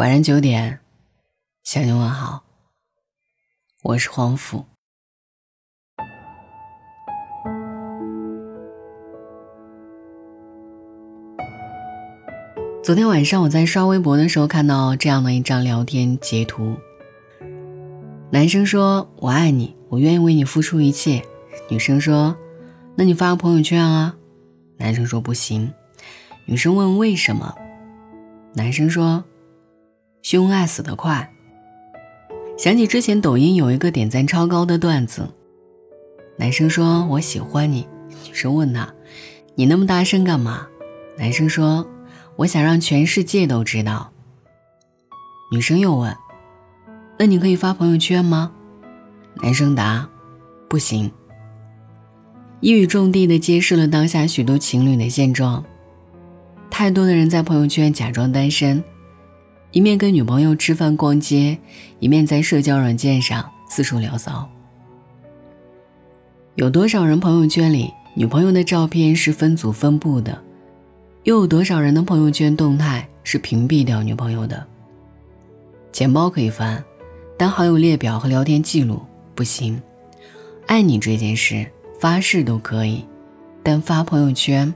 晚上九点，向你问好。我是黄甫。昨天晚上我在刷微博的时候，看到这样的一张聊天截图。男生说：“我爱你，我愿意为你付出一切。”女生说：“那你发个朋友圈啊。”男生说：“不行。”女生问：“为什么？”男生说。秀恩爱死得快。想起之前抖音有一个点赞超高的段子，男生说：“我喜欢你。”女生问他：“你那么大声干嘛？”男生说：“我想让全世界都知道。”女生又问：“那你可以发朋友圈吗？”男生答：“不行。”一语中的的揭示了当下许多情侣的现状。太多的人在朋友圈假装单身。一面跟女朋友吃饭逛街，一面在社交软件上四处聊骚。有多少人朋友圈里女朋友的照片是分组分布的？又有多少人的朋友圈动态是屏蔽掉女朋友的？钱包可以翻，但好友列表和聊天记录不行。爱你这件事发誓都可以，但发朋友圈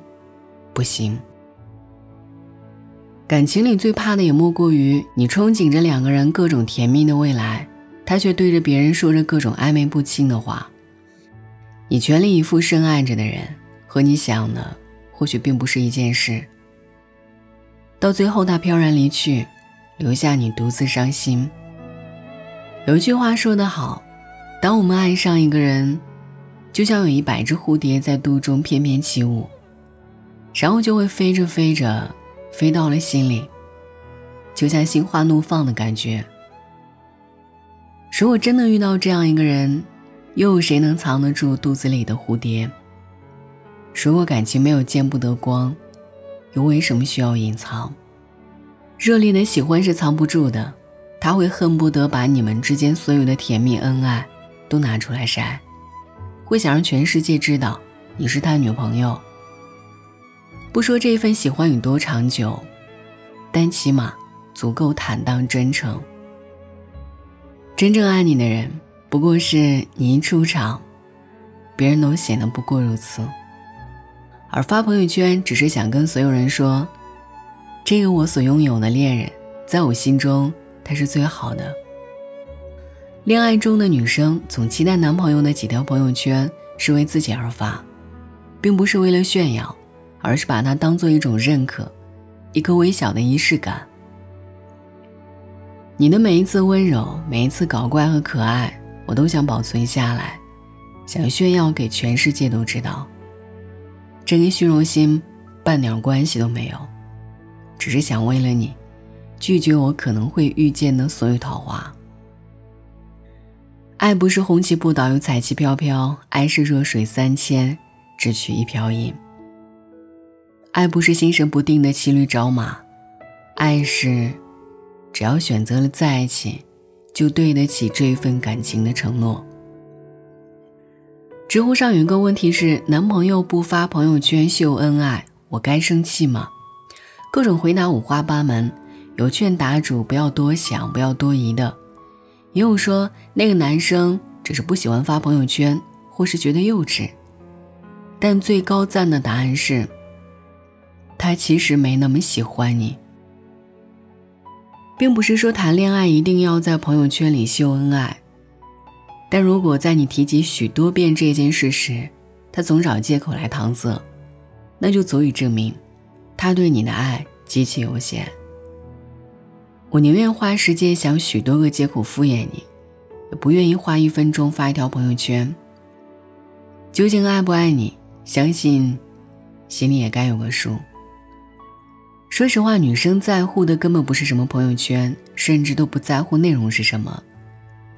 不行。感情里最怕的也莫过于你憧憬着两个人各种甜蜜的未来，他却对着别人说着各种暧昧不清的话。你全力以赴深爱着的人，和你想的或许并不是一件事。到最后他飘然离去，留下你独自伤心。有一句话说得好，当我们爱上一个人，就像有一百只蝴蝶在肚中翩翩起舞，然后就会飞着飞着。飞到了心里，就像心花怒放的感觉。如果真的遇到这样一个人，又有谁能藏得住肚子里的蝴蝶？如果感情没有见不得光，又为什么需要隐藏？热烈的喜欢是藏不住的，他会恨不得把你们之间所有的甜蜜恩爱都拿出来晒，会想让全世界知道你是他女朋友。不说这份喜欢有多长久，但起码足够坦荡真诚。真正爱你的人，不过是你一出场，别人都显得不过如此。而发朋友圈，只是想跟所有人说，这个我所拥有的恋人，在我心中他是最好的。恋爱中的女生总期待男朋友的几条朋友圈是为自己而发，并不是为了炫耀。而是把它当做一种认可，一个微小的仪式感。你的每一次温柔，每一次搞怪和可爱，我都想保存下来，想炫耀给全世界都知道。这跟虚荣心半点关系都没有，只是想为了你，拒绝我可能会遇见的所有桃花。爱不是红旗不倒又彩旗飘飘，爱是弱水三千，只取一瓢饮。爱不是心神不定的骑驴找马，爱是，只要选择了在一起，就对得起这份感情的承诺。知乎上有一个问题是：男朋友不发朋友圈秀恩爱，我该生气吗？各种回答五花八门，有劝答主不要多想、不要多疑的，也有说那个男生只是不喜欢发朋友圈，或是觉得幼稚。但最高赞的答案是。他其实没那么喜欢你，并不是说谈恋爱一定要在朋友圈里秀恩爱，但如果在你提及许多遍这件事时，他总找借口来搪塞，那就足以证明，他对你的爱极其有限。我宁愿花时间想许多个借口敷衍你，也不愿意花一分钟发一条朋友圈。究竟爱不爱你，相信心里也该有个数。说实话，女生在乎的根本不是什么朋友圈，甚至都不在乎内容是什么。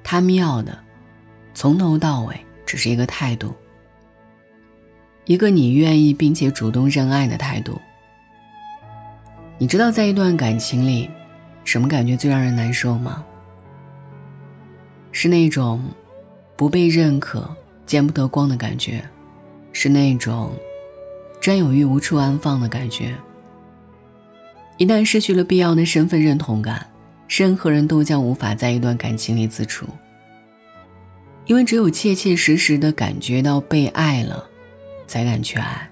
她们要的，从头到尾只是一个态度，一个你愿意并且主动认爱的态度。你知道，在一段感情里，什么感觉最让人难受吗？是那种不被认可、见不得光的感觉，是那种占有欲无处安放的感觉。一旦失去了必要的身份认同感，任何人都将无法在一段感情里自处。因为只有切切实实的感觉到被爱了，才敢去爱。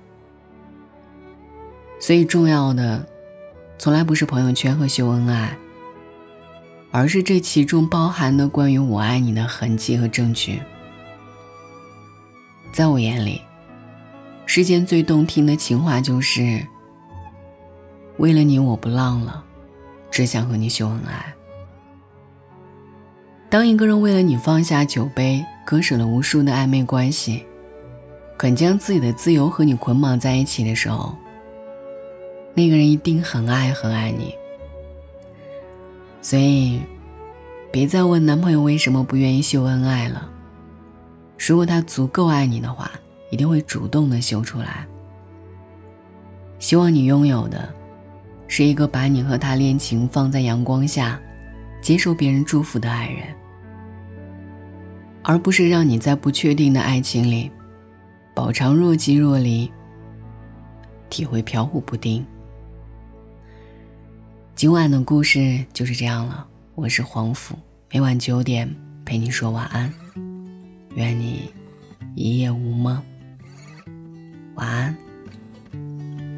所以重要的，从来不是朋友圈和秀恩爱，而是这其中包含的关于我爱你的痕迹和证据。在我眼里，世间最动听的情话就是：“为了你，我不浪了，只想和你秀恩爱。”当一个人为了你放下酒杯，割舍了无数的暧昧关系，肯将自己的自由和你捆绑在一起的时候，那个人一定很爱很爱你。所以，别再问男朋友为什么不愿意秀恩爱了。如果他足够爱你的话，一定会主动的秀出来。希望你拥有的，是一个把你和他恋情放在阳光下，接受别人祝福的爱人。而不是让你在不确定的爱情里，饱尝若即若离，体会飘忽不定。今晚的故事就是这样了。我是黄甫，每晚九点陪你说晚安，愿你一夜无梦。晚安。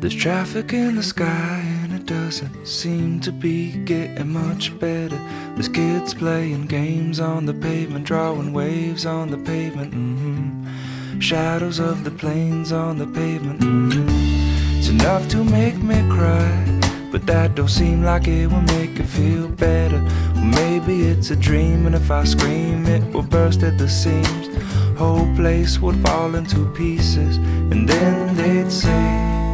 There's traffic in the sky and it doesn't seem to be getting much better. There's kids playing games on the pavement, drawing waves on the pavement. Mm-hmm. Shadows of the planes on the pavement. Mm-hmm. It's enough to make me cry, but that don't seem like it will make it feel better. Well, maybe it's a dream, and if I scream, it will burst at the seams. Whole place would fall into pieces, and then they'd say.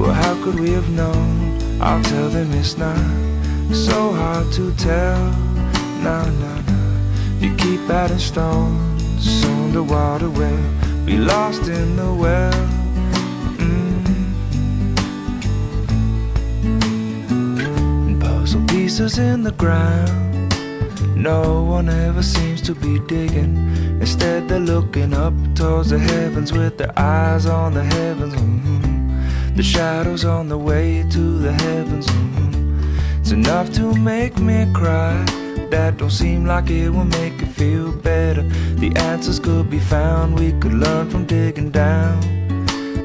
Well, how could we have known? I'll tell them it's not so hard to tell. Nah, nah, nah. You keep adding stones, soon the water will be lost in the well. Mm. Puzzle pieces in the ground. No one ever seems to be digging. Instead, they're looking up towards the heavens with their eyes on the heavens. Mm-hmm. The shadows on the way to the heavens. Mm-hmm. It's enough to make me cry. That don't seem like it will make it feel better. The answers could be found, we could learn from digging down.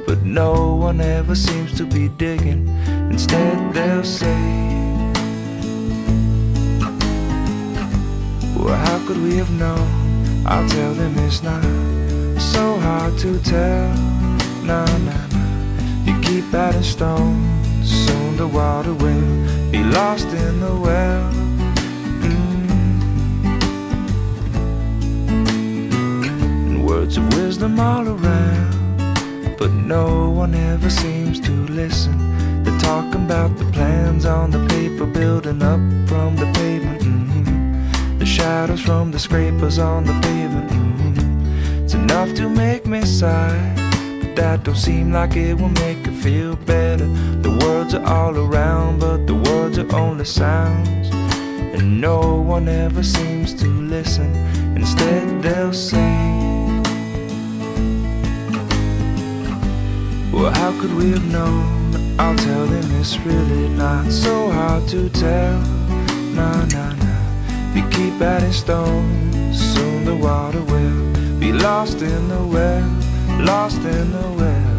But no one ever seems to be digging. Instead, they'll say, Well, how could we have known? I'll tell them it's not so hard to tell. Nah, nah, nah. You keep adding stones, soon the water will be lost in the well. Mm. Words of wisdom all around, but no one ever seems to listen. They're talking about the plans on the paper, building up from the pavement. Mm-hmm. The shadows from the scrapers on the pavement. Mm-hmm. It's enough to make me sigh. That don't seem like it will make it feel better. The words are all around, but the words are only sounds. And no one ever seems to listen. Instead, they'll say, Well, how could we have known? I'll tell them it's really not so hard to tell. Nah, nah, nah. If you keep adding stones, soon the water will be lost in the well, lost in the well.